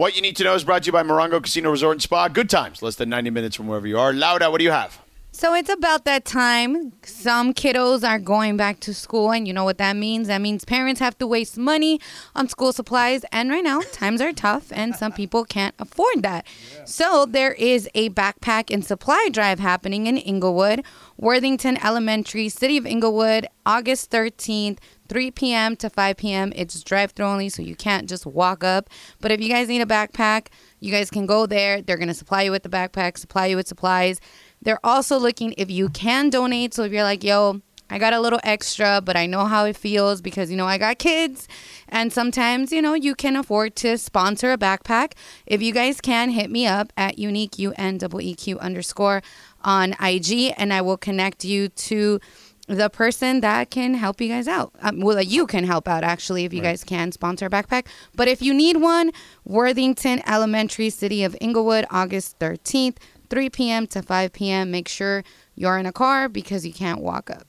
What you need to know is brought to you by Morongo Casino Resort and Spa. Good times, less than 90 minutes from wherever you are. Laura, what do you have? So it's about that time. Some kiddos are going back to school, and you know what that means? That means parents have to waste money on school supplies. And right now, times are tough, and some people can't afford that. So there is a backpack and supply drive happening in Inglewood, Worthington Elementary, City of Inglewood, August 13th. 3 p.m. to 5 p.m. It's drive through only, so you can't just walk up. But if you guys need a backpack, you guys can go there. They're going to supply you with the backpack, supply you with supplies. They're also looking if you can donate. So if you're like, yo, I got a little extra, but I know how it feels because, you know, I got kids. And sometimes, you know, you can afford to sponsor a backpack. If you guys can, hit me up at unique, U-N-E-E-Q underscore on IG, and I will connect you to the person that can help you guys out. Um, well, you can help out actually if you guys can sponsor a backpack. But if you need one, Worthington Elementary, City of Inglewood, August 13th, 3 p.m. to 5 p.m. Make sure you're in a car because you can't walk up.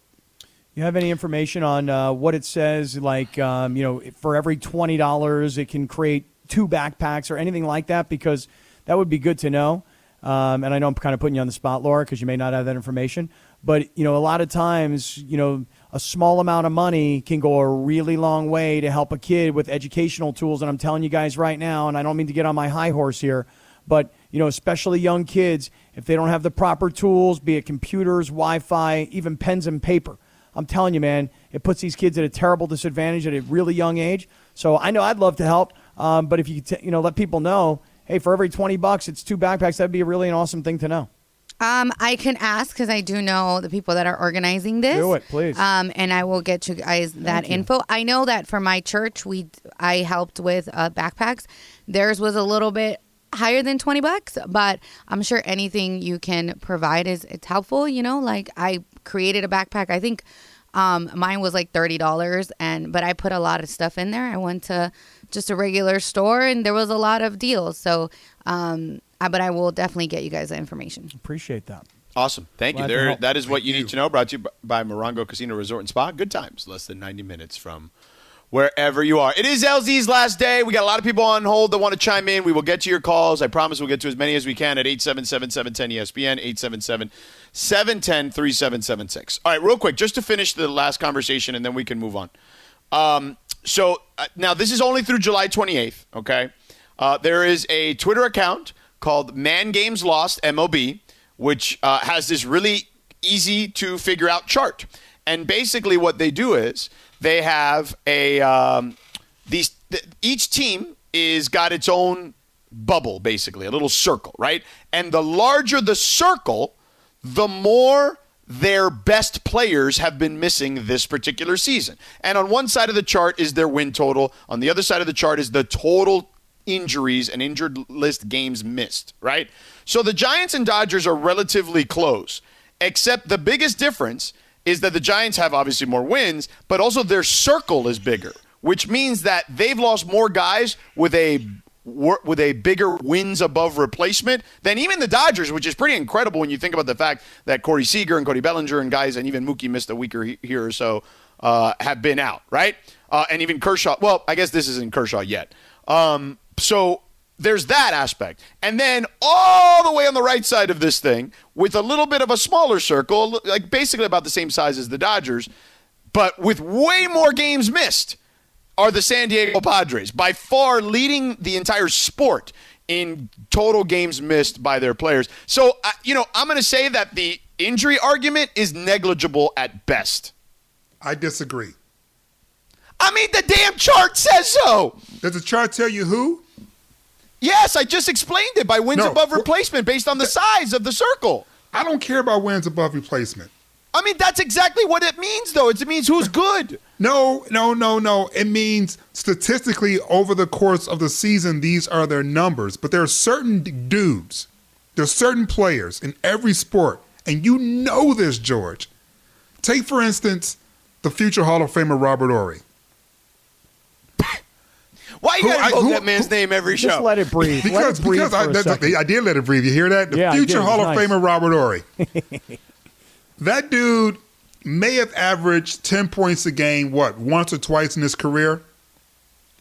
You have any information on uh, what it says? Like, um, you know, for every twenty dollars, it can create two backpacks or anything like that? Because that would be good to know. Um, and I know I'm kind of putting you on the spot, Laura, because you may not have that information. But you know, a lot of times, you know, a small amount of money can go a really long way to help a kid with educational tools. And I'm telling you guys right now, and I don't mean to get on my high horse here, but you know, especially young kids, if they don't have the proper tools, be it computers, Wi-Fi, even pens and paper, I'm telling you, man, it puts these kids at a terrible disadvantage at a really young age. So I know I'd love to help, um, but if you t- you know let people know, hey, for every 20 bucks, it's two backpacks. That'd be a really an awesome thing to know. Um, I can ask because I do know the people that are organizing this. Do it, please. Um, and I will get you guys that you. info. I know that for my church, we I helped with uh, backpacks. Theirs was a little bit higher than 20 bucks but i'm sure anything you can provide is it's helpful you know like i created a backpack i think um, mine was like $30 and but i put a lot of stuff in there i went to just a regular store and there was a lot of deals so um, I, but i will definitely get you guys the information Appreciate that. Awesome. Thank Glad you. There, that is what you need to know. Brought to you by Morongo Casino Resort and Spa. Good times, less than 90 minutes from wherever you are. It is LZ's last day. We got a lot of people on hold that want to chime in. We will get to your calls. I promise we'll get to as many as we can at 877-710-ESPN, 877-710-3776. All right, real quick, just to finish the last conversation, and then we can move on. Um, so uh, now this is only through July 28th, okay? Uh, there is a Twitter account called Man Games Lost, MOB, which uh, has this really easy to figure out chart. And basically, what they do is they have a um, these th- each team is got its own bubble, basically a little circle, right? And the larger the circle, the more their best players have been missing this particular season. And on one side of the chart is their win total. On the other side of the chart is the total injuries and injured list games missed, right? So the Giants and Dodgers are relatively close, except the biggest difference is that the Giants have obviously more wins, but also their circle is bigger, which means that they've lost more guys with a with a bigger wins above replacement than even the Dodgers, which is pretty incredible when you think about the fact that Corey Seager and Cody Bellinger and guys, and even Mookie missed a week or here or so, uh, have been out, right? Uh, and even Kershaw. Well, I guess this isn't Kershaw yet. Um, so there's that aspect. And then all the way on the right side of this thing, with a little bit of a smaller circle, like basically about the same size as the Dodgers, but with way more games missed, are the San Diego Padres, by far leading the entire sport in total games missed by their players. So, uh, you know, I'm going to say that the injury argument is negligible at best. I disagree. I mean, the damn chart says so. Does the chart tell you who? Yes, I just explained it by wins No. above replacement based on the size of the circle. I don't care about wins above replacement. I mean, that's exactly what it means, though. It means who's good. No, no, no, no. It means statistically over the course of the season, these are their numbers. But there are certain dudes, there's certain players in every sport, and you know this, George. Take, for instance, the future Hall of Famer Robert Horry. Why you Who- gotta I- invoke that man's name every Just show? let it breathe. let Because, it breathe because I, for a that's- second. I did let it breathe. You hear that? The Yeah, future Hall was of nice. Famer Robert Horry. that dude may have averaged 10 points a game, what, once or twice in his career?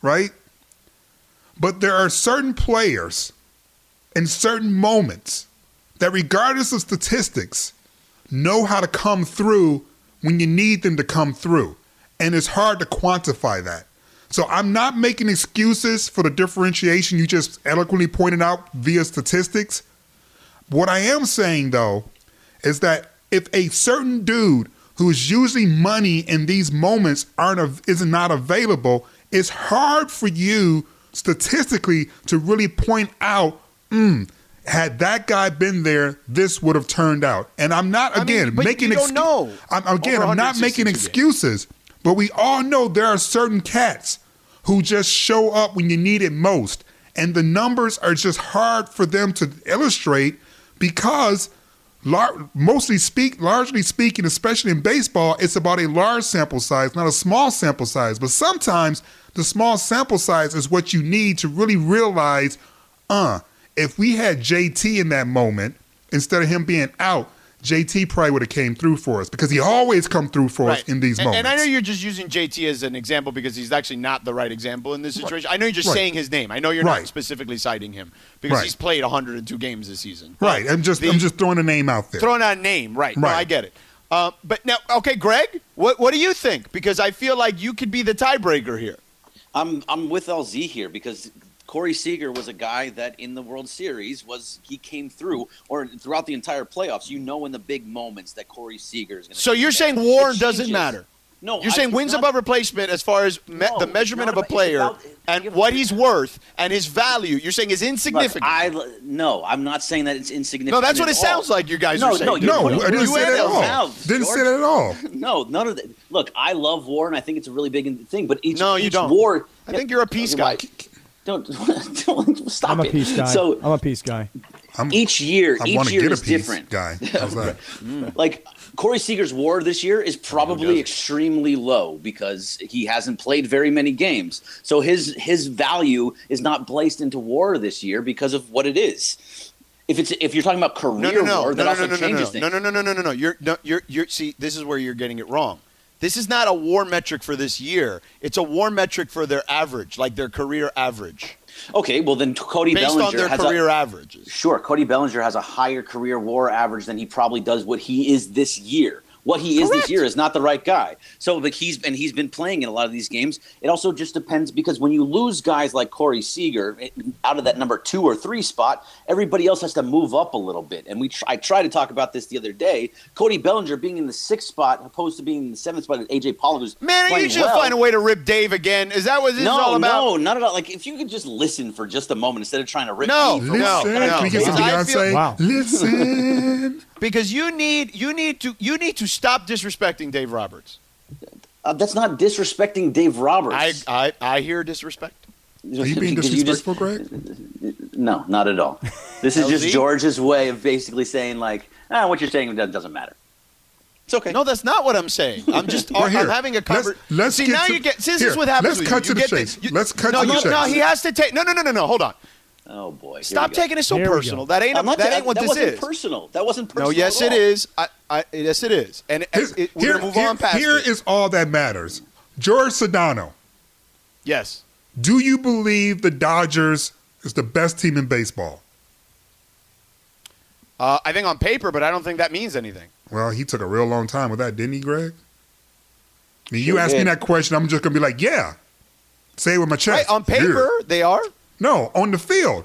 Right? But there are certain players in certain moments that, regardless of statistics, know how to come through when you need them to come through. And it's hard to quantify that. So I'm not making excuses for the differentiation you just eloquently pointed out via statistics. What I am saying though is that if a certain dude who is using money in these moments aren't is not available, it's hard for you statistically to really point out, mm, had that guy been there, this would have turned out. And I'm not I again mean, but making you don't know I'm, again, I'm not making excuses, but we all know there are certain cats who just show up when you need it most. And the numbers are just hard for them to illustrate because lar- mostly speak largely speaking especially in baseball it's about a large sample size not a small sample size but sometimes the small sample size is what you need to really realize uh if we had JT in that moment instead of him being out JT probably would have came through for us because he always come through for us in these and, moments And I know you're just using JT as an example because he's actually not the right example in this situation. I know you're just Right. saying his name. I know you're Right. not specifically citing him because Right. he's played 102 games this season. right I'm just The- I'm just throwing a name out there throwing out a name, right? No, Right. I get it. Uh, but now, okay, Greg, what what do you think? Because I feel like you could be the tiebreaker here. I'm I'm with LZ here because Corey Seager was a guy that in the World Series was he came through or throughout the entire playoffs. You know in the big moments that Corey Seager is going to. So you're saying WAR doesn't matter. No, You're I- saying wins not- above replacement as far as me- No, the measurement of a about- it's player about- and what he's worth and his value. You're saying is Look, insignificant. I no, I'm not saying that it's insignificant. no, that's what at it sounds like. You guys No, are saying. no, dude. you're no I didn't say in that at all mouths, didn't say George. that at all No, none of that. Look, I love war, and I think it's a really big thing. But each No, you each don't. war. I think you're a peace guy. Don't, don't stop I'm a it. guy. So I'm a peace guy. I'm, each year, I each year get a is different. guy how's that mm. Like Corey Seager's WAR this year is probably extremely low because he hasn't played very many games. So his his value is not placed into WAR this year because of what it is. If it's if you're talking about career No, no, no, WAR, no, that no, also no, no, no, changes no, things. no, no, no, no, no, no, no. You're, no, you're, you're. See, this is where you're getting it wrong. This is not a war metric for this year. It's a war metric for their average, like their career average, Okay, well then Cody based Bellinger on their has career a, averages. Sure, Cody Bellinger has a higher career WAR average than he probably does what he is this year. What he is Correct. this year is not the right guy. So, but he's and he's been playing in a lot of these games. It also just depends because when you lose guys like Corey Seager out of that number two or three spot, everybody else has to move up a little bit. And we tr- I tried to talk about this the other day. Cody Bellinger being in the sixth spot opposed to being in the seventh spot, AJ Pollock who's Man, are you playing just well. find a way to rip Dave again? Is that what this no, is all about? no, not at all. Like if you could just listen for just a moment instead of trying to rip No, me for no, Listen, no. can we get some I feel- Beyonce? Wow. Listen. Because you need, you need to, you need to stop disrespecting Dave Roberts. Uh, that's not disrespecting Dave Roberts. I, I, I hear disrespect. Are you being Because you just- disrespectful, Greg? no, not at all. This is just George's way of basically saying like, ah, what you're saying doesn't matter. It's okay. No, that's not what I'm saying. I'm just, Well, I'm having a let's- conversation. let's See, get now to- you get. See, this here, is what happens. let's cut you. to You the get chase. this- you- Let's cut no, to the you- No, chase. he has to take. No, no, no, no, no. Hold on. Oh boy. Stop taking it so Here personal. That ain't. I'm not that ta- ain't what that this wasn't is. personal. That wasn't personal. No, yes, at it all. is. I, I, yes, it is. And Here's- it, we're here- gonna move here- on past Here it. is all that matters. George Sedano, yes. do you believe the Dodgers is the best team in baseball? Uh, I think on paper, but I don't think that means anything. Well, he took a real long time with that, didn't he, Greg? I mean, you Sure ask me that question, I'm just gonna be like, yeah. Say it with my chest. Right, on paper, Yeah. they are. No, on the field.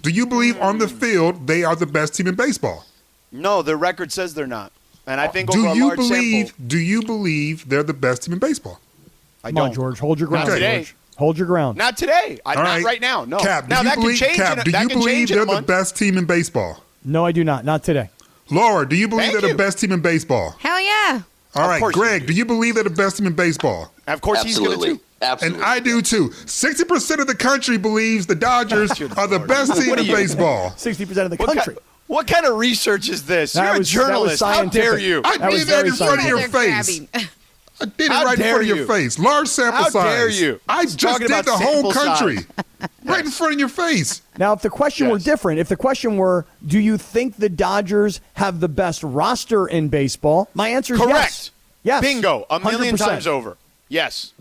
Do you believe on the field they are the best team in baseball? No, the record says they're not. And I think do over a you large believe? sample, Do you believe they're the best team in baseball? I Come don't. on, George. Hold your ground, Not today. George. Hold your ground. Not today. I, All not right. right now. No. Cap, do now you that believe, can change. Cap, in a, do you believe they're the best team in baseball? No, I do not. Not today. Laura, do you believe Thank they're you. the best team in baseball? Hell yeah. All Of right, course you Greg, do. do you believe they're the best team in baseball? Of course, he's Absolutely. going to too. Absolutely. And I do too. Sixty percent of the country believes the Dodgers Good are the Lord. best team in baseball. Sixty percent of the What, country. ki- what kind of research is this? That You're was- a journalist. How dare you? I That was did that in front of your face. grabbing. I did it How right in front of your you? face. Large sample How size. How dare you? I He's just talking did the whole country. size. right in front of your face. Now, if the question were different, if the question were, do you think the Dodgers have the best roster in baseball? My answer is Correct. yes. Yes. Bingo. A million 100%. times over. Yes.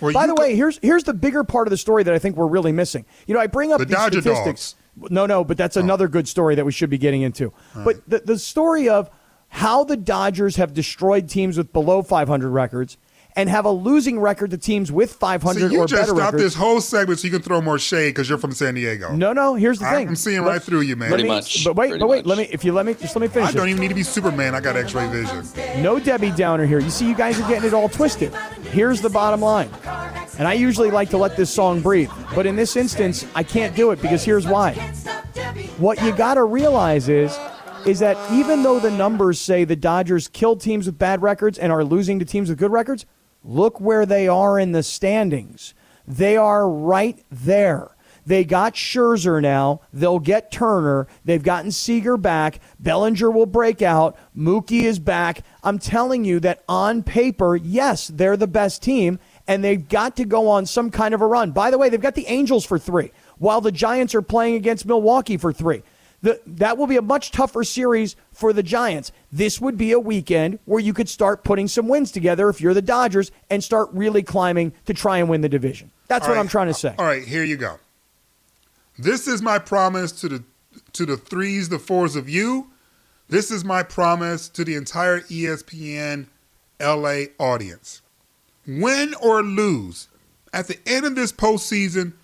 Well, By the could- way, here's here's the bigger part of the story that I think we're really missing. You know, I bring up The these Dodger statistics. No, no, but that's oh. another good story that we should be getting into. But the, the story of how the Dodgers have destroyed teams with below 500 records and have a losing record to teams with 500 See, you or just better stopped records. this whole segment so you can throw more shade because you're from San Diego. No, no. Here's the I'm- thing. I'm seeing Let- right through you, man. let Pretty me- much. But wait, but wait. Let me. If you let me, just let me finish. I don't this. even need to be Superman. I got X-ray vision. No Debbie Downer here. You see, you guys are getting it all twisted. Here's the bottom line. And I usually like to let this song breathe. But in this instance, I can't do it because here's why. What you got to realize is is that even though the numbers say the Dodgers kill teams with bad records and are losing to teams with good records, look where they are in the standings. They are right there. They got Scherzer now. They'll get Turner. They've gotten Seager back. Bellinger will break out. Mookie is back. I'm telling you that on paper, yes, they're the best team, and they've got to go on some kind of a run. By the way, they've got the Angels for three, while the Giants are playing against Milwaukee for three. The, that will be a much tougher series for the Giants. This would be a weekend where you could start putting some wins together if you're the Dodgers and start really climbing to try and win the division. That's All what right. I'm trying to say. All right, here you go. This is my promise to the to the threes, the fours of you. This is my promise to the entire ESPN LA audience. Win or lose, at the end of this postseason,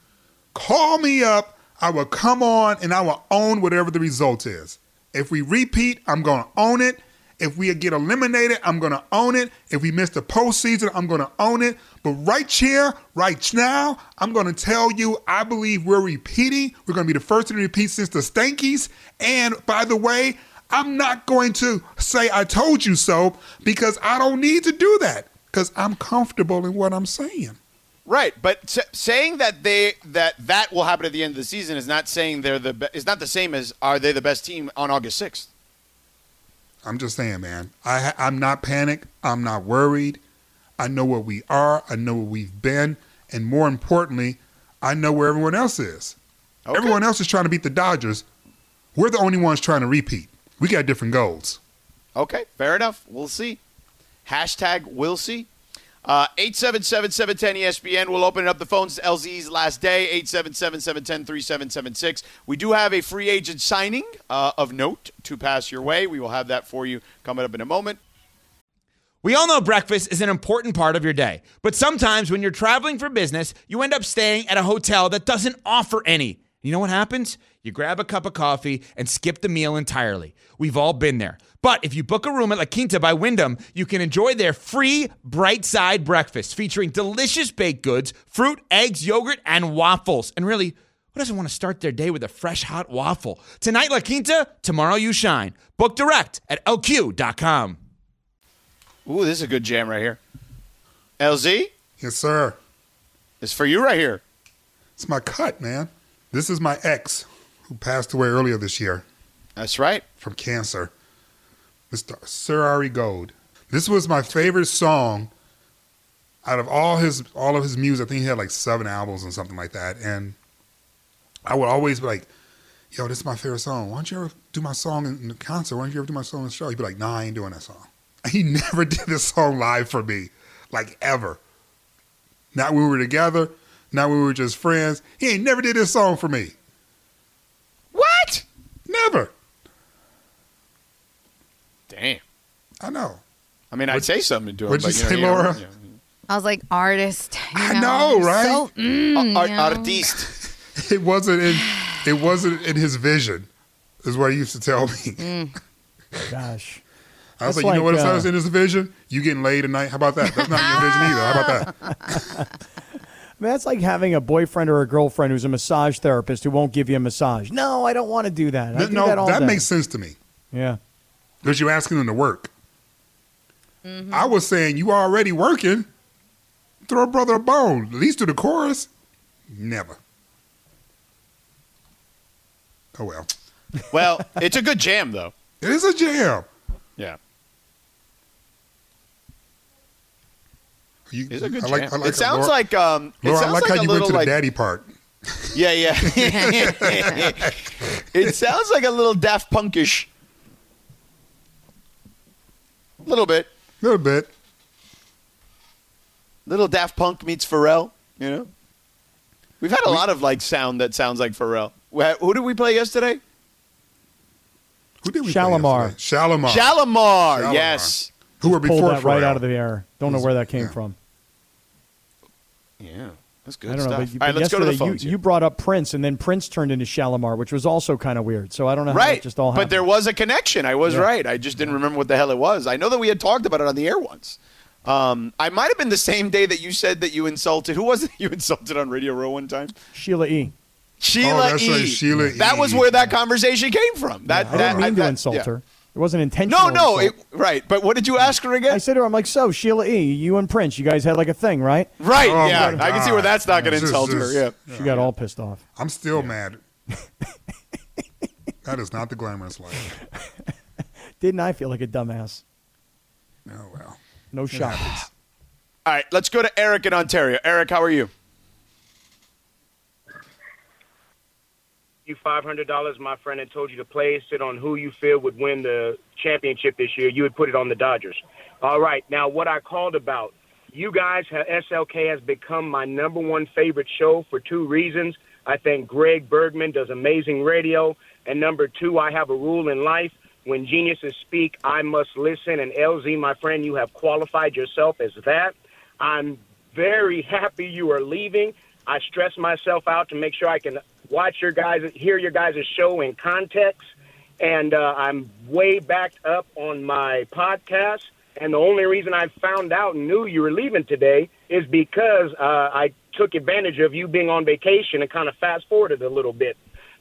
call me up. I will come on and I will own whatever the result is. If we repeat, I'm going to own it. If we get eliminated, I'm going to own it. If we miss the postseason, I'm going to own it. But right here, right now, I'm going to tell you, I believe we're repeating. We're going to be the first to repeat since the Stankies. And by the way, I'm not going to say I told you so because I don't need to do that because I'm comfortable in what I'm saying. Right, but s- saying that they that that will happen at the end of the season is not saying they're the be- is not the same as are they the best team on August sixth. I'm just saying, man. I I'm not panicked. I'm not worried. I know what we are. I know what we've been, and more importantly, I know where everyone else is. Okay. Everyone else is trying to beat the Dodgers. We're the only ones trying to repeat. We got different goals. Okay, fair enough. We'll see. Hashtag we'll see. Uh, 877-710-ESPN. We'll open up the phones to LZ's last day, 877-710-3776. We do have a free agent signing uh, of note to pass your way. We will have that for you coming up in a moment. We all know breakfast is an important part of your day, but sometimes when you're traveling for business, you end up staying at a hotel that doesn't offer any. You know what happens? You grab a cup of coffee and skip the meal entirely. We've all been there. But if you book a room at La Quinta by Wyndham, you can enjoy their free bright side breakfast featuring delicious baked goods, fruit, eggs, yogurt, and waffles. And really, who doesn't want to start their day with a fresh hot waffle? Tonight, La Quinta, tomorrow, you shine. Book direct at lq.com. Ooh, this is a good jam right here. LZ, Yes, sir. it's for you right here. It's my cut, man. This is my ex who passed away earlier this year That's right. from cancer. Mr. Sir Ari Gold. This was my favorite song out of all his all of his music. I think he had like seven albums and something like that. And I would always be like, "Yo, this is my favorite song. Why don't you ever do my song in the concert? Why don't you ever do my song in the show?" He'd be like, "Nah, I ain't doing that song." He never did this song live for me, like ever. Not when we were together. Not when we were just friends. He ain't never did this song for me. What? Never. Damn. I know. I mean, I'd say something to him. what'd you but, know, say, know, Laura? you know. I was like artist. you I know, right? So, mm, Ar- you know. artiste. It wasn't in. It wasn't in his vision. Is what he used to tell me. Mm. Gosh. I was That's like, you know what like, else uh, in his vision? You getting laid tonight? How about that? That's not in your vision either. How about that? I mean, that's like having a boyfriend or a girlfriend who's a massage therapist who won't give you a massage. No, I don't want to do that. I do no, that all day. makes sense to me Yeah. because you're asking them to work. Mm-hmm. I was saying you already working. Throw a brother a bone. At least do the chorus. Never. Oh well, Well, it's a good jam, though. it is a jam. Yeah. You, It's a good I like- jam. I like it sounds Laura- like um. It Laura, I sounds like, like, how a you went little to the like daddy part. yeah yeah. it sounds like a little Daft Punkish. A little bit. A little bit. Little Daft Punk meets Pharrell. You know, we've had a lot of like sound that sounds like Pharrell. Who did we play yesterday? Who did we Shalamar. play yesterday? Shalamar. Shalamar. Shalamar. Yes. Who were Pulled before that right out of the air. Don't know where that came Yeah. from. Yeah, that's good I don't know. stuff. But, All but right, let's go to the yesterday phones. you, here. you brought up Prince, and then Prince turned into Shalamar, which was also kind of weird. So I don't know how right, just all but there was a connection. I was Yeah. right. I just didn't remember what the hell it was. I know that we had talked about it on the air once. Um, I might have been the same day that you said that you insulted. Who was it you insulted on Radio Row one time? Sheila E. Sheila that's E. right, Sheila That E. was where that conversation came from. That, I that didn't mean to that- insult yeah. her. It wasn't intentional. No, no, it, right. But what did you ask her again? I said to her, I'm like, so Sheila E. You and Prince, you guys had like a thing, right? right. Oh, yeah, I can see where that's not going to Just- her. just- Yeah. She got all pissed off. I'm still mad. that is not the glamorous life. Didn't I feel like a dumbass? Oh well. No shot. All right, let's go to Eric in Ontario. Eric, how are you? You five hundred dollars, my friend, and told you to place it on who you feel would win the championship this year, you would put it on the Dodgers. All right. Now, what I called about, you guys, have, SLK has become my number one favorite show for two reasons. I think Greg Bergman does amazing radio, and number two, I have a rule in life. When geniuses speak, I must listen. And LZ, my friend, you have qualified yourself as that. I'm very happy you are leaving. I stress myself out to make sure I can watch your guys, hear your guys' show in context. And uh, I'm way backed up on my podcast. And the only reason I found out and knew you were leaving today is because uh, I took advantage of you being on vacation and kind of fast forwarded a little bit.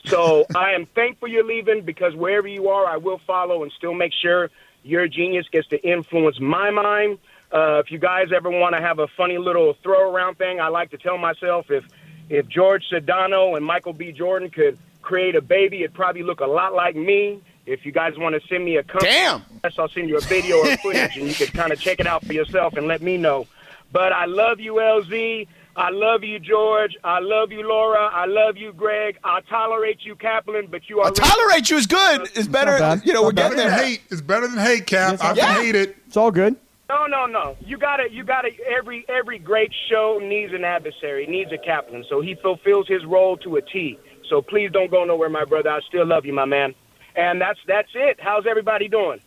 So I am thankful you're leaving because wherever you are, I will follow and still make sure your genius gets to influence my mind. Uh, if you guys ever want to have a funny little throw around thing, I like to tell myself if if George Sedano and Michael B. Jordan could create a baby, it'd probably look a lot like me. If you guys want to send me a company, Damn. I'll send you a video or footage, and you can kind of check it out for yourself and let me know. But I love you, LZ. I love you, George. I love you, Laura. I love you, Greg. I tolerate you, Kaplan, but you are. tolerate you is good. It's better. bad. You know, we're bad. getting Better there. hate. It's better than hate, Cap. Yes, I yeah. can hate it. It's all good. No, no, no. You got to You got to Every every great show needs an adversary, needs a Kaplan. So he fulfills his role to a T. So please don't go nowhere, my brother. I still love you, my man. And that's that's it. How's everybody doing?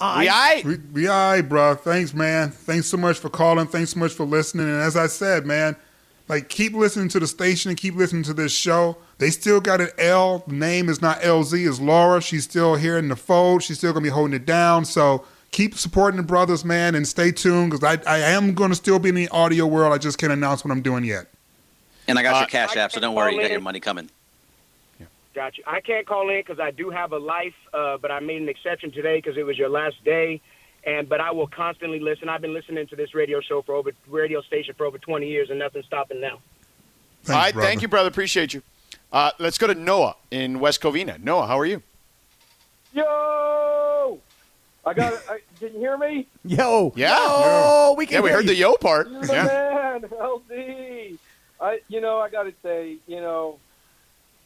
We I We, we all right, bro. Thanks, man. Thanks so much for calling. Thanks so much for listening. And as I said, man, like keep listening to the station and keep listening to this show. They still got an L. The name is not LZ, it's Laura. She's still here in the fold. She's still gonna be holding it down. So keep supporting the brothers, man, and stay tuned because I, I am gonna still be in the audio world. I just can't announce what I'm doing yet. And I got Uh, your cash I app, so don't worry, you got your money coming. Got you. I can't call in because I do have a life, uh, but I made an exception today because it was your last day. And but I will constantly listen. I've been listening to this radio show for over radio station for over 20 years, and nothing's stopping now. Thanks, All right, brother. thank you, brother. Appreciate you. Uh, let's go to Noah in West Covina. Noah, how are you? Yo! I got it. I- Can you hear me? Yo. Yeah. Oh, we can Yeah, we hear heard you. the yo part. You're the Yeah. man, LD. I, you know, I got to say, you know,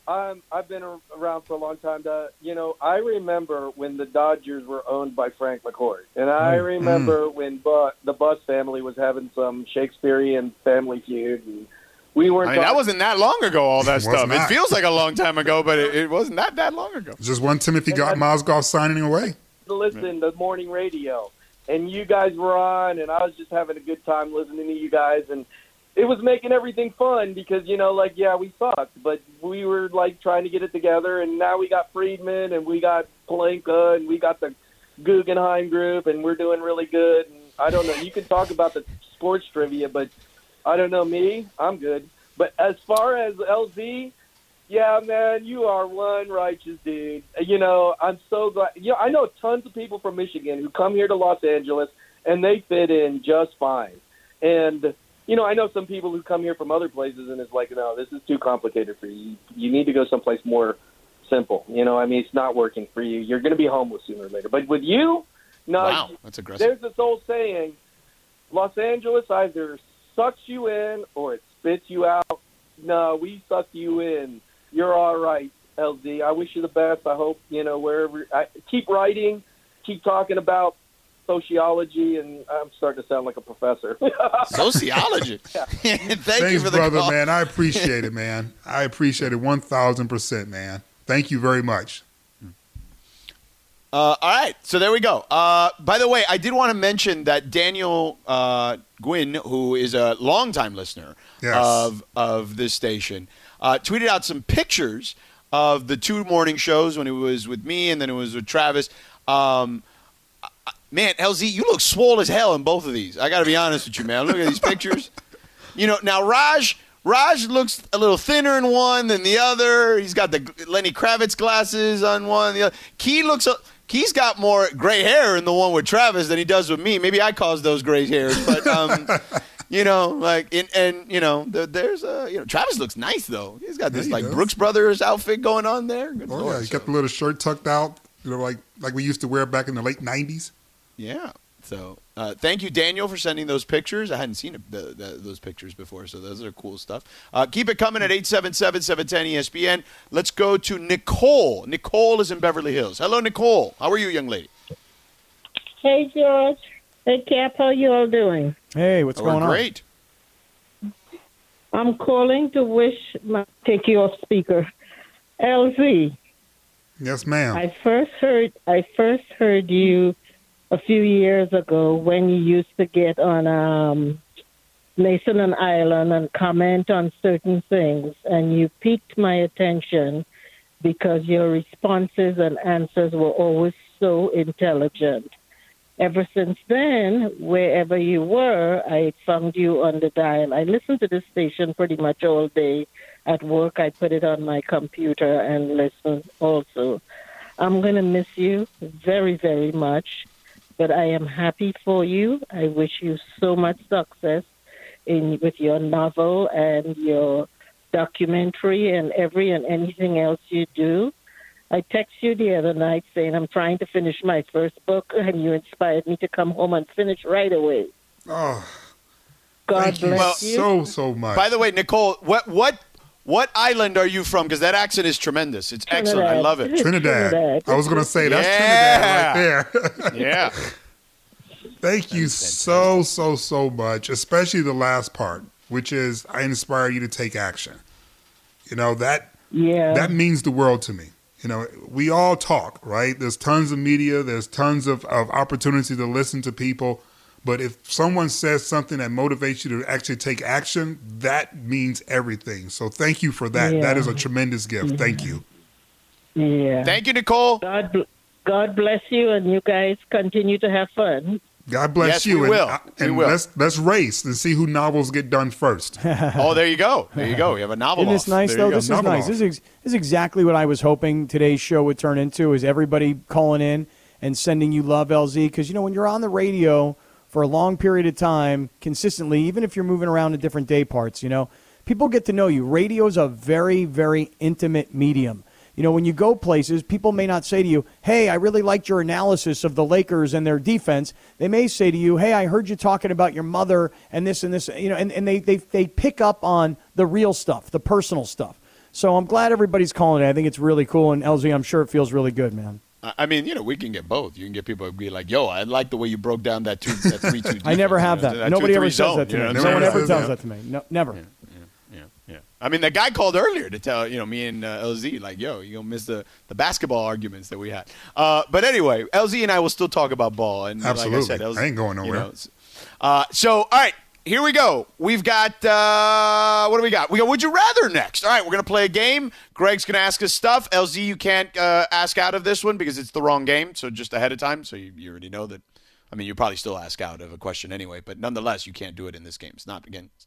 I'm, I've been around for a long time. To, you know, I remember when the Dodgers were owned by Frank McCourt, and I Mm. remember when Bu- the Buss family was having some Shakespearean family feud, and we weren't. I mean, that wasn't that long ago. All that Was stuff. It feels like a long time ago, but it, it wasn't that that long ago. Just one Timothy got Mozgov signing away. To listen to morning radio, and you guys were on, and I was just having a good time listening to you guys, and it was making everything fun because you know, like, yeah, we sucked, but we were like trying to get it together, and now we got Friedman, and we got Pelinka, and we got the Guggenheim group, and we're doing really good. And I don't know, you can talk about the sports trivia, but I don't know. Me, I'm good. But as far as LZ, yeah, man, you are one righteous dude. You know, I'm so glad. You know, I know tons of people from Michigan who come here to Los Angeles and they fit in just fine. And you know, I know some people who come here from other places and it's like, no, this is too complicated for you. You need to go someplace more simple. You know, I mean, it's not working for you. You're going to be homeless sooner or later. But with you, no, Wow, that's aggressive. there's this old saying Los Angeles either sucks you in or it spits you out. No, we suck you in. You're all right, LZ. I wish you the best. I hope, you know, wherever. I, keep writing, keep talking about sociology, and I'm starting to sound like a professor. Sociology. Thank you Thanks, for the brother, call. man. I appreciate it, man. I appreciate it one thousand percent, man. Thank you very much. Uh, all right, so there we go. Uh, by the way, I did want to mention that Daniel uh, Gwynn, who is a longtime listener Yes. of of this station, uh, tweeted out some pictures of the two morning shows when it was with me and then it was with Travis. Um, man, LZ, you look swole as hell in both of these. I got to be honest with you, man. Look at these pictures. You know, now Raj Raj looks a little thinner in one than the other. He's got the Lenny Kravitz glasses on one. The other. Key looks. A, Key's got more gray hair in the one with Travis than he does with me. Maybe I caused those gray hairs, but um, you know, like in, and you know, there, there's a you know, Travis looks nice though. He's got this he like does. Brooks Brothers outfit going on there. Good Oh lord, yeah, you so- got the little shirt tucked out, you know, like like we used to wear back in the late nineties. Yeah. So uh, thank you, Daniel, for sending those pictures. I hadn't seen it, the, the, those pictures before, so those are cool stuff. Uh, keep it coming at 877-710-ESPN. Let's go to Nicole. Nicole is in Beverly Hills. Hello, Nicole. How are you, young lady? Hey, George. Hey, Cap. How you all doing? Hey, what's Oh, going we're on? great. I'm calling to wish my take you off speaker. LZ. Yes, ma'am. I first heard I first heard you a few years ago when you used to get on um Mason and Ireland and comment on certain things and you piqued my attention because your responses and answers were always so intelligent. Ever since then, wherever you were, I found you on the dial. I listened to this station pretty much all day. At work, I put it on my computer and listen also. I'm going to miss you very, very much, but I am happy for you. I wish you so much success in with your novel and your documentary and every and anything else you do. I text you the other night saying I'm trying to finish my first book, and you inspired me to come home and finish right away. oh, God thank you bless you. so so much. By the way, Nicole, what what what island are you from? Because that accent is tremendous. It's excellent. I love it. Trinidad. Trinidad. I was gonna say that's Yeah. Trinidad right there. Yeah. Thank you so so so much, especially the last part, which is I inspire you to take action. You know that Yeah. that means the world to me. You know, we all talk, right? There's tons of media, there's tons of, of opportunity to listen to people. But if someone says something that motivates you to actually take action, that means everything. So thank you for that. Yeah. That is a tremendous gift. Mm-hmm. Thank you. yeah. Thank you, Nicole. God, bl- God bless you, and you guys continue to have fun. God bless Yes, you. we and will. uh, We will. let's let's race and see who novels get done first. Oh, there you go. There you go. You have a novel. Isn't this off. nice There though? This is Novel nice. off. This is, ex- this is exactly what I was hoping today's show would turn into. Is everybody calling in and sending you love, LZ? Because you know when you're on the radio for a long period of time, consistently, even if you're moving around to different day parts, you know, people get to know you. Radio's a very, very intimate medium. You know, when you go places, people may not say to you, Hey, I really liked your analysis of the Lakers and their defense. They may say to you, Hey, I heard you talking about your mother and this and this, you know, and, and they, they, they pick up on the real stuff, the personal stuff. So I'm glad everybody's calling it. I think it's really cool. And LZ, I'm sure it feels really good, man. I I mean, you know, we can get both. You can get people to be like, "Yo, I like the way you broke down that two, that three, two." I never have defense, you that. know, Nobody ever says zone, that to you know me. what No one ever tells that. that to me. No, never. Yeah, yeah. I mean, the guy called earlier to tell you know me and uh, LZ like, "Yo, you gonna miss the the basketball arguments that we had." Uh, but anyway, LZ and I will still talk about ball. And like I said, LZ, I ain't going you nowhere. know, uh, so, all right. Here we go. We've got uh, what do we got? We got Would You Rather next. All right, we're gonna play a game. Greg's gonna ask us stuff. LZ, you can't uh, ask out of this one because it's the wrong game. So just ahead of time, so you, you already know that. I mean, you probably still ask out of a question anyway, but nonetheless, you can't do it in this game. It's not against.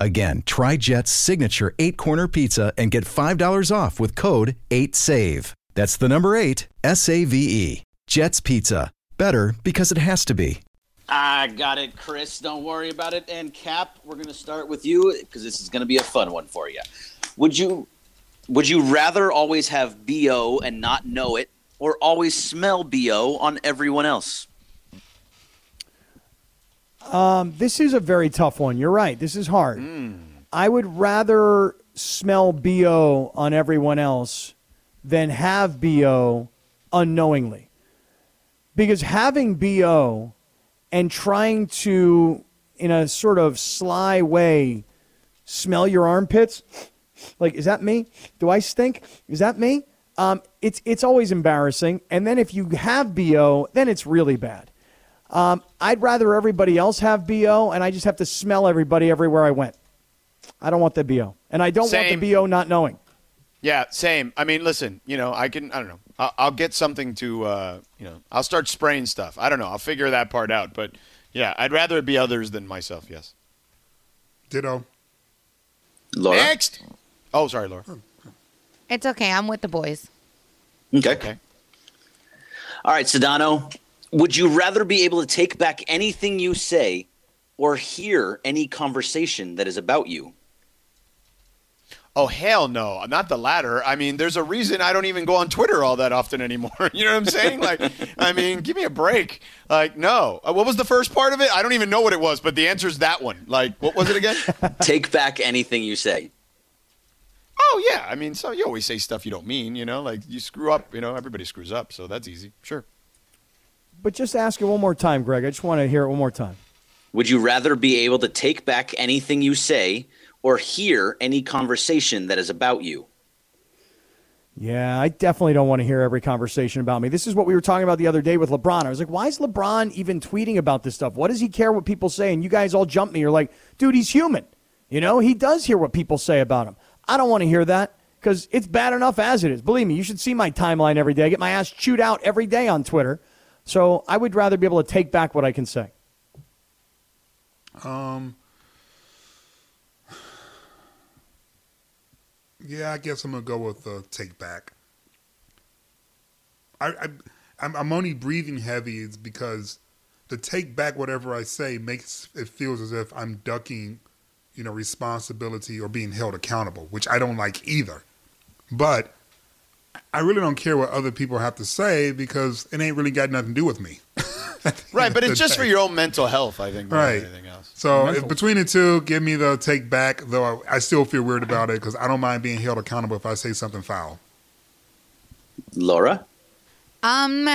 Again, try Jet's signature eight corner pizza and get $5 off with code 8SAVE. That's the number eight, S A V E. Jet's Pizza. Better because it has to be. I got it, Chris. Don't worry about it. And Cap, we're going to start with you because this is going to be a fun one for you. Would you would you rather always have BO and not know it or always smell BO on everyone else? Um, this is a very tough one. You're right. This is hard. I would rather smell BO on everyone else than have BO unknowingly. Because having BO and trying to, in a sort of sly way, smell your armpits, like, is that me? Do I stink? Is that me? Um, it's, it's always embarrassing. And then if you have BO, then it's really bad. Um, I'd rather everybody else have BO, and I just have to smell everybody everywhere I went. I don't want the BO. And I don't Same. want the BO not knowing. Yeah, same. I mean, listen, you know, I can, I don't know, I'll, I'll get something to, uh, you know, I'll start spraying stuff. I don't know. I'll figure that part out. But yeah, I'd rather it be others than myself. Yes. Ditto. Laura? Next. Oh, sorry, Laura. It's okay. I'm with the boys. Okay. Okay. All right, Sedano. Would you rather be able to take back anything you say or hear any conversation that is about you? Oh hell no, not the latter. I mean, there's a reason I don't even go on Twitter all that often anymore. you know what I'm saying? Like, I mean, give me a break. Like, no. Uh, What was the first part of it? I don't even know what it was, but the answer is that one. Like, what was it again? take back anything you say. oh yeah. I mean, so you always say stuff you don't mean. You know, like you screw up. You know, everybody screws up, so that's easy. Sure. But just ask it one more time, Greg. I just want to hear it one more time. Would you rather be able to take back anything you say or hear any conversation that is about you? Yeah, I definitely don't want to hear every conversation about me. This is what we were talking about the other day with LeBron. I was like, why is LeBron even tweeting about this stuff? What does he care what people say? And you guys all jump me. You're like, dude, he's human. You know, he does hear what people say about him. I don't want to hear that because it's bad enough as it is. Believe me, you should see my timeline every day. I get my ass chewed out every day on Twitter. So I would rather be able to take back what I can say. Um. Yeah, I guess I'm gonna go with the take back. I, I'm, I'm only breathing heavy is because the take back whatever I say makes it feels as if I'm ducking, you know, responsibility or being held accountable, which I don't like either. But I really don't care what other people have to say because it ain't really got nothing to do with me. Right, but it's the just for your own mental health, I think, Right. anything else. So if between the two, give me the take back. Though I, I still feel weird about it because I don't mind being held accountable if I say something foul. Laura? Um,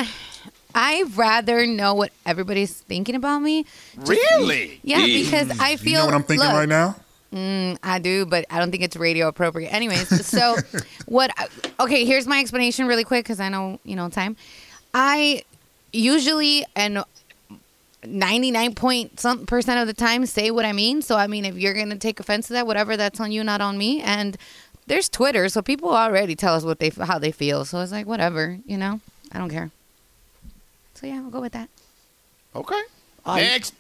I rather know what everybody's thinking about me. Really? Yeah, because I feel. You know what I'm thinking look, right now? Mm, I do, but I don't think it's radio appropriate. Anyways, so what? Okay, here's my explanation really quick because I know you know time. I usually and 99 point some percent of the time say what I mean. So I mean, if you're gonna take offense to that, whatever, that's on you, not on me. And there's Twitter, so people already tell us what they how they feel. So it's like whatever, you know. I don't care. So yeah, I'll go with that. Okay. I- Next.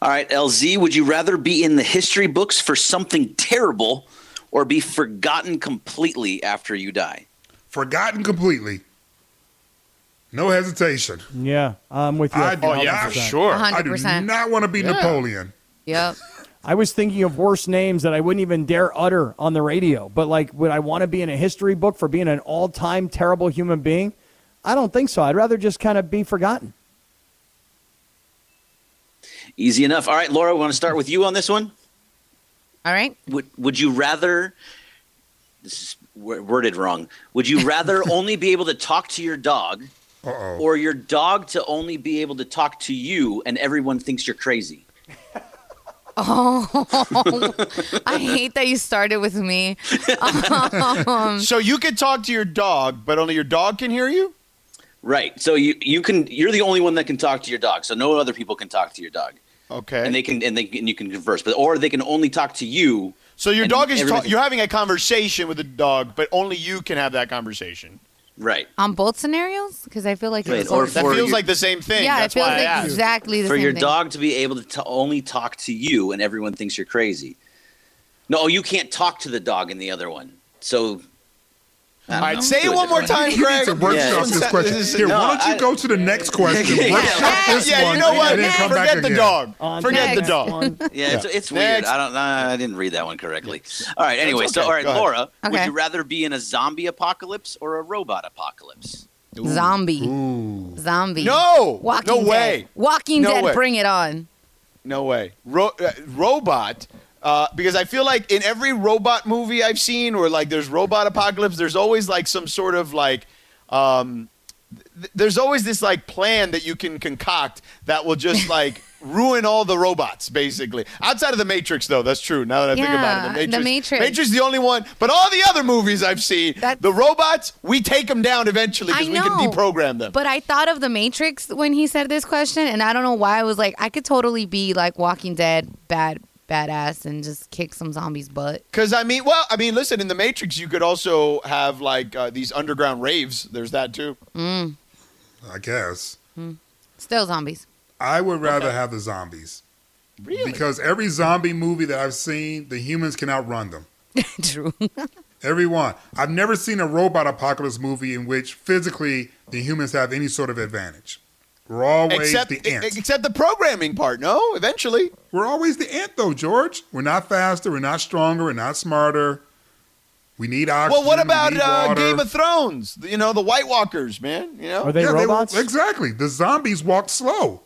All right, LZ, would you rather be in the history books for something terrible or be forgotten completely after you die? Forgotten completely. No hesitation. Yeah, I'm with you. I do, Oh yeah, 100%. I do not want to be Napoleon. Yep. I was thinking of worse names that I wouldn't even dare utter on the radio. But like, would I want to be in a history book for being an all-time terrible human being? I don't think so. I'd rather just kind of be forgotten. Easy enough. All right, Laura, we want to start with you on this one? All right. Would Would you rather? This is worded wrong. Would you rather only be able to talk to your dog, Uh oh. or your dog to only be able to talk to you, and everyone thinks you're crazy? Oh, I hate that you started with me. Um, So you can talk to your dog, but only your dog can hear you? Right. So you you can you're the only one that can talk to your dog. So no other people can talk to your dog, Okay. and they can and they and you can converse. But or they can only talk to you. so your dog is ta- you're having a conversation with the dog, but only you can have that conversation. Right. on both scenarios, because I feel like Right, it's or. That feels your- like the same thing. yeah, That's it feels why like exactly the For same For your thing. dog to be able to t- only talk to you, and everyone thinks you're crazy. No, you can't talk to the dog in the other one. So All right, say it one more time, Greg. to workshop Yeah. this question. This is- Here, no, why don't you I- go to the next question? Yeah. Workshop this yeah, one, you know what? and then Forget the dog. On Forget the dog. one. Yeah, it's, it's weird. I don't. Uh, I didn't read that one correctly. All right. Anyway, That's so all right, Go ahead. Laura, would you rather be in a zombie apocalypse or a robot apocalypse? Zombie. Zombie. No, Walking no Dead. way. Walking No Dead, way. bring it on. No way. Ro- uh, robot. Uh, because I feel like in every robot movie I've seen, or like there's robot apocalypse, there's always like some sort of like, um, th- there's always this like plan that you can concoct that will just like ruin all the robots, basically. Outside of the Matrix, though, that's true. Now that I think about it, the Matrix, the Matrix, Matrix. The only one. But all the other movies I've seen, That- the robots, we take them down eventually because we can deprogram them. But I thought of the Matrix when he said this question, and I don't know why I was like, I could totally be like Walking Dead, bad, badass, and just kick some zombies' butt. Because I mean, well, I mean, listen, in the Matrix, you could also have like uh, these underground raves. There's that too. I guess. Still zombies. I would rather have the zombies. Really? Because every zombie movie that I've seen, the humans can outrun them. True. Every one. I've never seen a robot apocalypse movie in which physically the humans have any sort of advantage. We're always except the ant. except the programming part. No, eventually. We're always the ant, though, George. We're not faster. We're not stronger. We're not smarter. We need oxygen. Well, what about uh. Game of Thrones? You know, the White Walkers, man. You know, Are they yeah, robots? They, exactly. The zombies walked slow.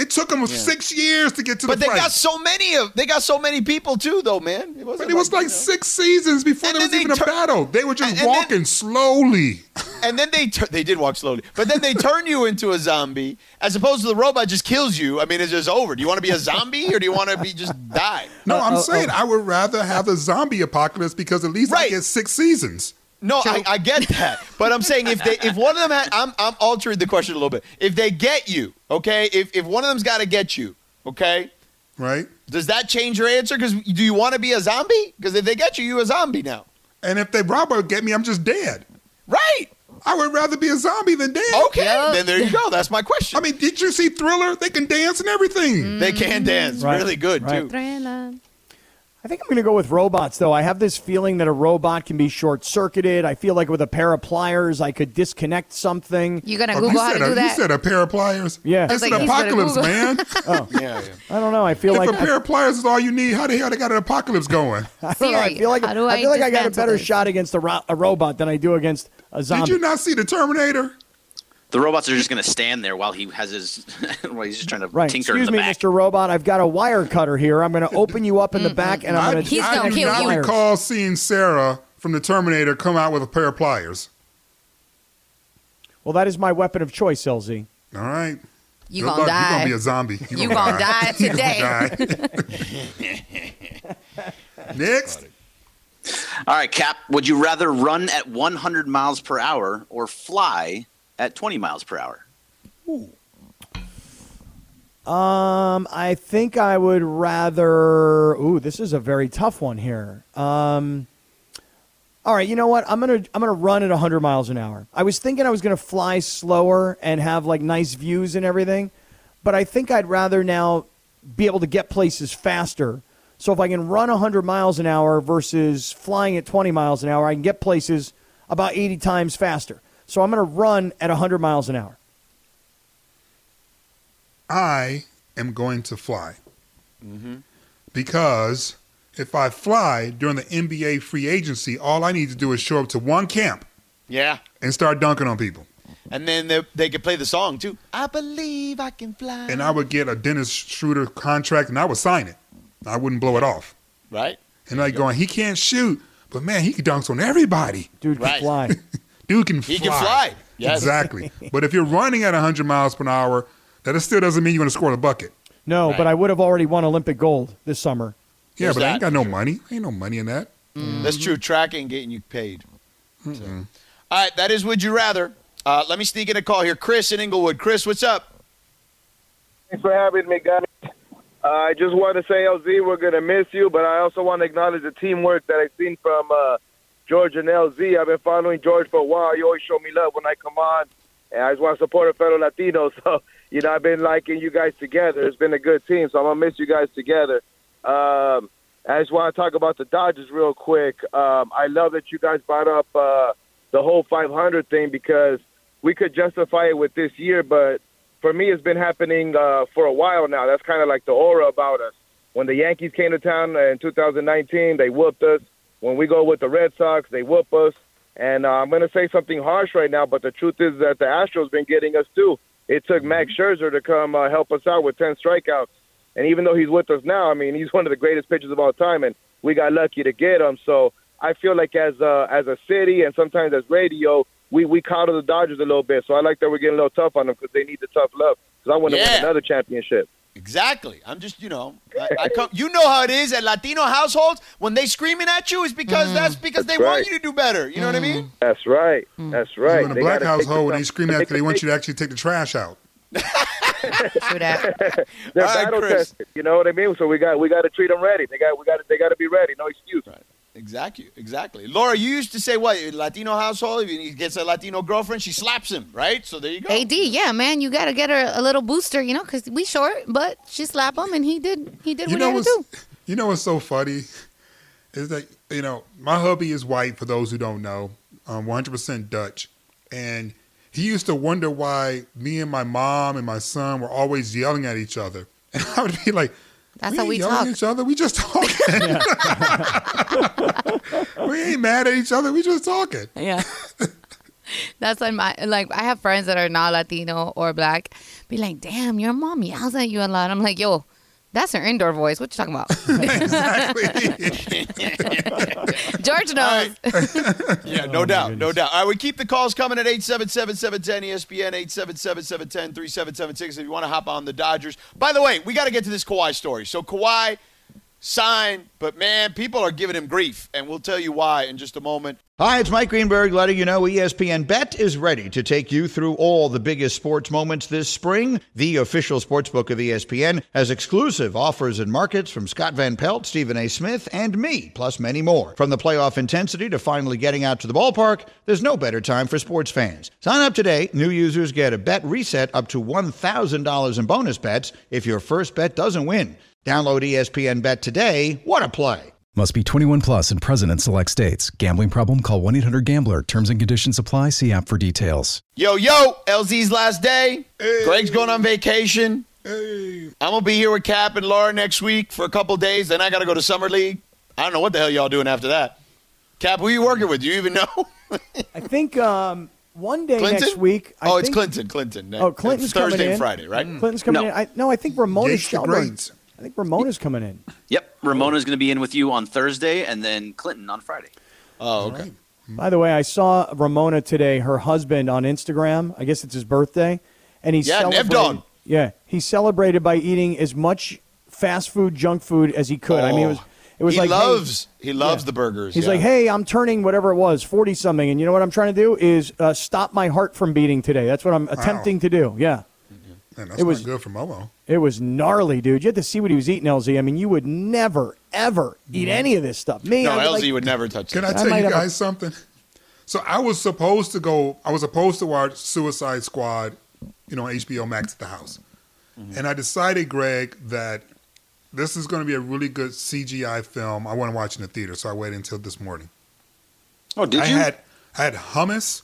It took them six years to get to but the they fight. got so many of they got so many people too, though, man. It wasn't but it was like you know. six seasons before And there was even they a battle. They were just and- and then- walking slowly. and then they tur- they did walk slowly, but then they turn you into a zombie as opposed to the robot just kills you. I mean, it's just over. Do you want to be a zombie or do you want to be just die? No, I'm uh, saying I would rather have a zombie apocalypse because at least I get six seasons. No, I, I get that, but I'm saying if they if one of them had, I'm I'm altering the question a little bit. If they get you, okay, if if one of them's got to get you, okay, Right? does that change your answer? Because do you want to be a zombie? Because if they get you, you a zombie now, And if they robot get me, I'm just dead. right? I would rather be a zombie than dead. Okay, Yep. then there you go. That's my question. I mean, did you see Thriller? They can dance and everything. they can dance Right, really good right. too. Thriller. I think I'm going to go with robots, though. I have this feeling that a robot can be short circuited. I feel like with a pair of pliers, I could disconnect something. You're gonna Oh, Google you how said to a, do You said a pair of pliers? Yeah. It's It's an like he's gonna apocalypse, Google. man. Oh. Yeah, yeah. I don't know. I feel like. if like a pair of pliers is all you need, how the hell they got an apocalypse going? I, don't know. I Siri, feel like how do I feel like I got a better this? shot against a, ro- a robot than I do against a zombie. Did you not see the Terminator? The robots are just going to stand there while he has his, while he's just trying to Right. tinker in Excuse the me, back. Mr. Robot. I've got a wire cutter here. I'm going to open you up in the mm-hmm. back, and I'm I, going to He's I gonna do not you. recall seeing Sarah from the Terminator come out with a pair of pliers. Well, that is my weapon of choice, LZ. All right. You Good gonna luck. die. You're gonna be a zombie. You gonna die You gonna today. die. Next. All right, Cap. Would you rather run at 100 miles per hour or fly at 20 miles per hour? Ooh. Um, I think I would rather. Ooh, this is a very tough one here. Um, all right, you know what? I'm gonna I'm gonna run at 100 miles an hour. I was thinking I was gonna fly slower and have like nice views and everything, but I think I'd rather now be able to get places faster. So if I can run 100 miles an hour versus flying at 20 miles an hour, I can get places about 80 times faster. So I'm gonna run at 100 miles an hour. I am going to fly. Mm-hmm. Because if I fly during the NBA free agency, all I need to do is show up to one camp Yeah. and start dunking on people. And then they, they could play the song too. I believe I can fly. And I would get a Dennis Schroeder contract and I would sign it. I wouldn't blow it off. right. And like going, he can't shoot, but man, he dunks on everybody. Dude can Right. fly. Dude can fly. He can fly. Yes. Exactly. but if you're running at 100 miles per hour, that still doesn't mean you're going to score the bucket. No, Right. but I would have already won Olympic gold this summer. Yeah, There's but I ain't got no money. Ain't no money in that. That's true. Track ain't getting you paid. So. All right, that is Would You Rather. Uh, let me sneak in a call here. Chris in Inglewood. Chris, what's up? Thanks for having me, guys. Uh, I just want to say, LZ, we're going to miss you, but I also want to acknowledge the teamwork that I've seen from uh, George and LZ. I've been following George for a while. You always show me love when I come on, and I just want to support a fellow Latino. So, you know, I've been liking you guys together. It's been a good team, so I'm to miss you guys together. Um, I just want to talk about the Dodgers real quick. Um, I love that you guys brought up uh, the whole 500 thing because we could justify it with this year, but for me, it's been happening uh, for a while now. That's kind of like the aura about us. When the Yankees came to town in 2019, they whooped us. When we go with the Red Sox, they whoop us. And uh, I'm going to say something harsh right now, but the truth is that the Astros been getting us too. It took Max Scherzer to come uh, help us out with 10 strikeouts. And even though he's with us now, I mean, he's one of the greatest pitchers of all time, and we got lucky to get him. So I feel like as a, as a city and sometimes as radio, we, we coddle the Dodgers a little bit. So I like that we're getting a little tough on them because they need the tough love. Because I want to Yeah. win another championship. Exactly. I'm just, you know, I, I come, you know how it is at Latino households when they screaming at you is mm-hmm. because that's because they That's want you to do better. You know what I mean? Mm-hmm. That's right. Mm-hmm. That's right. So in a They black gotta take household, when they time- scream at you, they want you to actually take the trash out. True that. They're All right, battle Chris. tested. You know what I mean? So we got we got to treat them ready. They got we got they got to be ready. No excuse. Exactly. Exactly. Laura, you used to say what? Latino household, if he gets a Latino girlfriend, she slaps him, right? So there you go. AD, yeah, man, you gotta get her a little booster, you know, because we short, but she slapped him and he did he did You what know he had to do. you know what's so funny is that you know my hubby is white. For those who don't know, um, 100% Dutch, and he used to wonder why me and my mom and my son were always yelling at each other, and I would be like. That's we how we yelling talk. at each other. We just talking. we ain't mad at each other. We just talking. Yeah. That's like my like I have friends that are not Latino or black. Be like, damn, your mom yells at you a lot. I'm like, yo, that's her indoor voice. What you talking about? exactly. George knows. Yeah, oh no doubt, no doubt. All right, we keep the calls coming at 877-710-ESPN, 877-710-3776 if you want to hop on the Dodgers. By the way, we got to get to this Kawhi story. So Kawhi signed, but man, people are giving him grief, and we'll tell you why in just a moment. Hi, it's Mike Greenberg letting you know ESPN Bet is ready to take you through all the biggest sports moments this spring. The official sportsbook of ESPN has exclusive offers and markets from Scott Van Pelt, Stephen A. Smith, and me, plus many more. From the playoff intensity to finally getting out to the ballpark, there's no better time for sports fans. Sign up today. New users get a bet reset up to $1,000 in bonus bets if your first bet doesn't win. Download ESPN Bet today. What a play! Must be 21 plus and present in select states. Gambling problem? Call 1 800 Gambler. Terms and conditions apply. See app for details. Yo, yo, LZ's last day. Hey. Greg's going on vacation. Hey. I'm gonna be here with Cap and Laura next week for a couple days. Then I gotta go to summer league. I don't know what the hell y'all doing after that. Cap, who you working with? Do you even know? I think um, one day Clinton? next week. I oh, it's Clinton. Clinton. Oh, Clinton's Thursday coming in. and Friday, right? Clinton's coming No. in. I, no, I think Ramona's Yates the Shelburne. Great. I think Ramona's coming in. Yep, Ramona's going to be in with you on Thursday, and then Clinton on Friday. Oh, okay. By the way, I saw Ramona today. Her husband on Instagram. I guess it's his birthday, and he's Yeah, Nev celebrated. Dog. Yeah, he celebrated by eating as much fast food, junk food as he could. I mean, it was it was he like hey- loves he loves Yeah. the burgers. He's yeah. like, hey, I'm turning whatever it was, 40 something. And you know what I'm trying to do is uh, stop my heart from beating today. That's what I'm attempting to do. Yeah. Man, that's It was- not good for Momo. It was gnarly, dude. You had to see what he was eating, LZ. I mean, you would never, ever eat any of this stuff. Me, no, I LZ was like, would never touch Can it. I I tell might you have a- guys something? So I was supposed to go. I was supposed to watch Suicide Squad, you know, HBO Max at the house, Mm-hmm. and I decided, Greg, that this is going to be a really good CGI film. I want to watch in the theater, so I waited until this morning. Oh, did I you? had I had hummus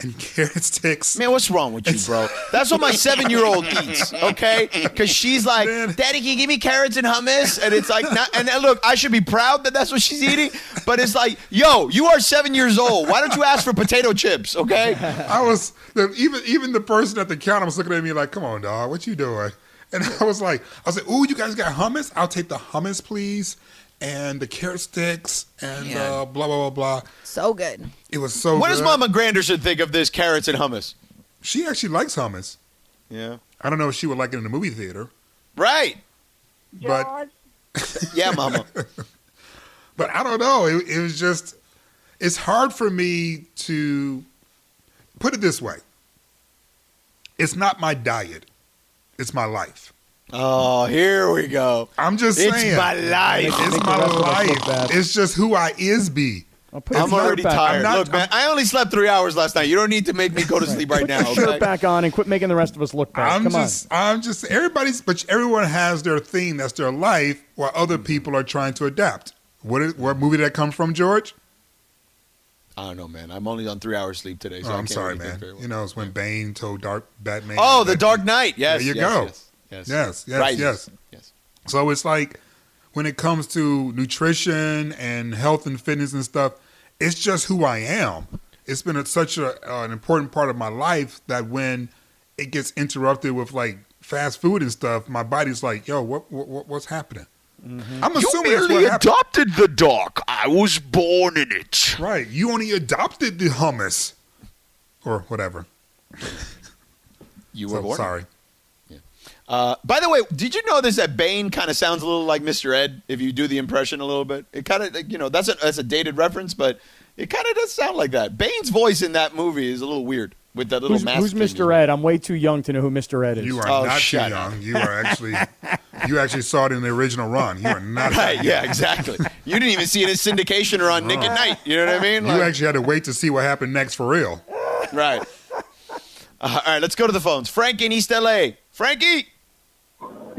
and carrot sticks. Man, what's wrong with you, bro? That's what my seven year old eats, okay? Because she's like, Man. Daddy, can you give me carrots and hummus? And it's like, not, and then look, I should be proud that that's what she's eating, but it's like, yo, you are seven years old. Why don't you ask for potato chips, okay? I was even even the person at the counter was looking at me like, "Come on, dog, what you doing?" And I was like, "I was like, ooh, you guys got hummus? I'll take the hummus, please, and the carrot sticks and uh, blah blah blah blah." So good. It was so. What does. Mama Granderson think of this carrots and hummus? She actually likes hummus. Yeah. I don't know if she would like it in the movie theater, Right. but Yeah, Mama. but I don't know. It, it was just. It's hard for me to put it this way. It's not my diet. It's my life. Oh, here we go. I'm just It's saying. my life. It's my rest of us life. It's just who I is be. I'm, I'm shirt already back tired. On. not- Look, man, I only slept three hours last night. You don't need to make me go to sleep right Put now. your shirt back on and quit making the rest of us look bad. I'm Come just, I'm just. Everybody's, but everyone has their thing. That's their life, while other mm-hmm. people are trying to adapt. What is, what movie did that come from, George? I don't know, man. I'm only on three hours sleep today. So Oh, I I'm can't sorry, really man. well. You know, it's when Bane told Dark Batman. Oh, the Dark Knight. Yes. There you yes, go. Yes. Yes. Yes, yes, Rises. yes. Yes. So it's like when it comes to nutrition and health and fitness and stuff, it's just who I am. It's been a, such a, uh, an important part of my life that when it gets interrupted with like fast food and stuff, my body's like, "Yo, what, what what's happening?" I'm assuming that's merely adopted the dark. I was born in it. Right. You only adopted the hummus or whatever. You So, were born. sorry. Uh, by the way, did you notice that Bane kind of sounds a little like Mr. Ed if you do the impression a little bit? It kind of, you know, that's a that's a dated reference, but it kind of does sound like that. Bane's voice in that movie is a little weird with that little Who's, mask. who's thing. Mr. Ed? I'm way too young to know who Mr. Ed is. You are Oh, not too shut up. young. You are actually you actually saw it in the original run. You are not that Right? young. Yeah, exactly. You didn't even see it in syndication or on Nick at Nite. You know what I mean? You actually had to wait to see what happened next for real. right. Uh, all right, let's go to the phones. Frank in East LA. Frankie.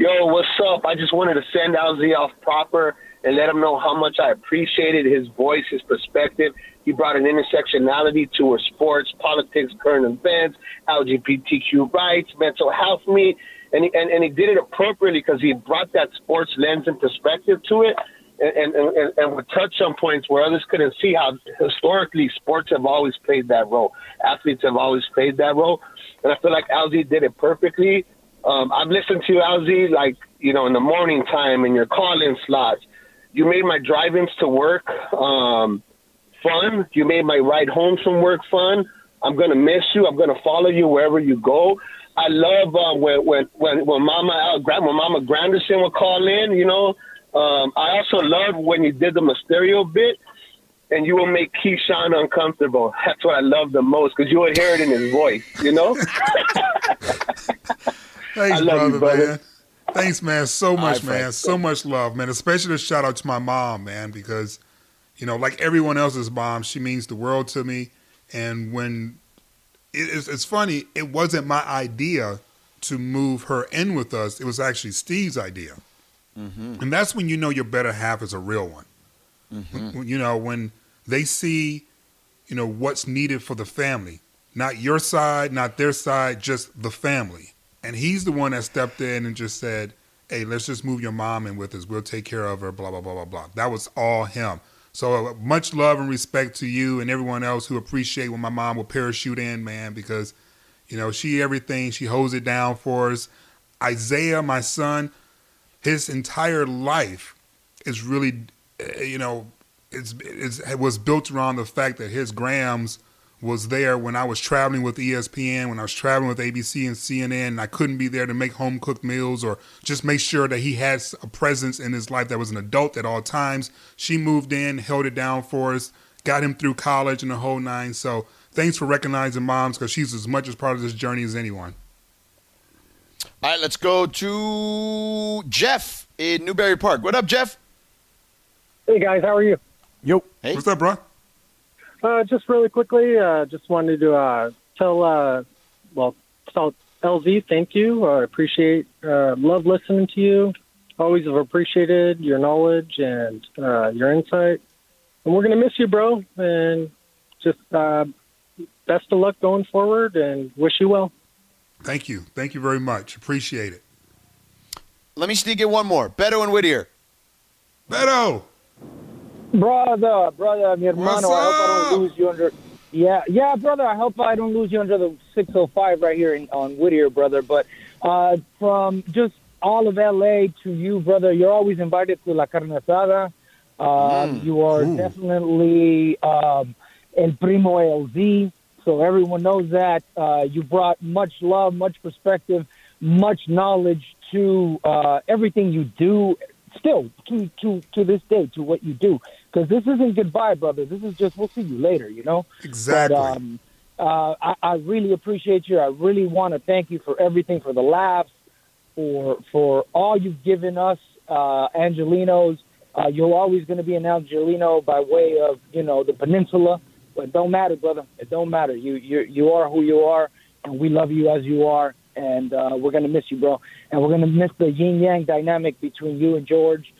Yo, what's up? I just wanted to send out LZ off proper and let him know how much I appreciated his voice, his perspective. He brought an intersectionality to our sports, politics, current events, LGBTQ rights, mental health me, and he, and, and he did it appropriately because he brought that sports lens and perspective to it. And, and, and, and would touch on points where others couldn't see how historically sports have always played that role. Athletes have always played that role. And I feel like LZ did it perfectly. Um, I've listened to you, LZ, like, you know, in the morning time in your call-in slots. You made my drive-ins to work um, fun. You made my ride home from work fun. I'm gonna miss you. I'm gonna follow you wherever you go. I love uh, when when when when Mama uh, Gra- when Mama Granderson would call in. You know, um, I also love when you did the Mysterio bit, and you will make Keyshawn uncomfortable. That's what I love the most because you would hear it in his voice. You know. Thanks, I love brother, you, brother. man. Thanks, man. So much, Frank. man. So much love, man. Especially a shout out to my mom, man, because you know, like everyone else's mom, she means the world to me. And when it, it's, it's funny, it wasn't my idea to move her in with us. It was actually Steve's idea, mm-hmm. and that's when you know your better half is a real one. Mm-hmm. When- you know, when they see, you know, what's needed for the family, not your side, not their side, just the family. And he's the one that stepped in and just said, "Hey, let's just move your mom in with us. We'll take care of her." Blah blah blah blah blah. That was all him. So uh, much love and respect to you and everyone else who appreciate when my mom will parachute in, man, because you know she everything. She holds it down for us. Isaiah, my son, his entire life is really, uh, you know, it's, it's it was built around the fact that his grams was there when I was traveling with ESPN, when I was traveling with ABC and CNN, and I couldn't be there to make home cooked meals or just make sure that he had a presence in his life that was an adult at all times. She moved in, held it down for us, got him through college and the whole nine. So thanks for recognizing moms because she's as much as part of this journey as anyone. All right, let's go to Jeff in Newbury Park. What up, Jeff? Hey guys, how are you? Yo. Hey. What's up, bro? Uh, just really quickly, uh, just wanted to uh, tell, uh, well, tell LZ thank you. I appreciate, uh, love listening to you. Always have appreciated your knowledge and uh, your insight. And we're gonna miss you, bro. And just uh, best of luck going forward, and wish you well. Thank you. Thank you very much. Appreciate it. Let me sneak in one more. Beto and Whittier. Beto. Brother, brother, mi hermano, I hope I don't lose you under. Yeah, yeah, brother. I hope I don't lose you under the 605 right here in, on Whittier, brother. But uh, from just all of LA to you, brother, you're always invited to La Carne Asada. Um, you are definitely um, El Primo LZ. So everyone knows that. Uh, you brought much love, much perspective, much knowledge to uh, everything you do. Still, to to to this day, to what you do, because this isn't goodbye, brother. This is just we'll see you later. You know. Exactly. But, um, uh, I, I really appreciate you. I really want to thank you for everything, for the laughs, for for all you've given us, uh, Angelenos. Uh, you're always going to be an Angeleno by way of you know the peninsula, but it don't matter, brother. It don't matter. You you you are who you are, and we love you as you are, and uh, we're going to miss you, bro. And we're going to miss the yin yang dynamic between you and George,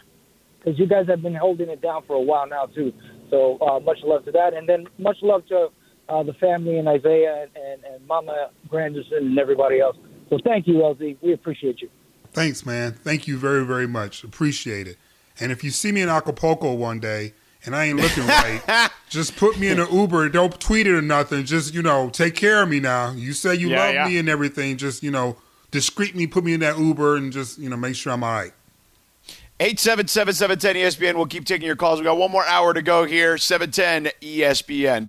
because you guys have been holding it down for a while now too. So uh, much love to that, and then much love to uh, the family and Isaiah and, and, and Mama Granderson and everybody else. So thank you, LZ. We appreciate you. Thanks, man. Thank you very, very much. Appreciate it. And if you see me in Acapulco one day and I ain't looking right, just put me in an Uber. Don't tweet it or nothing. Just, you know, take care of me now. You say you Yeah, love yeah. me and everything. Just, you know, discreetly put me in that Uber and just, you know, make sure I'm all right. 877 710 ESPN. We'll keep taking your calls. We got one more hour to go here. 710 ESPN.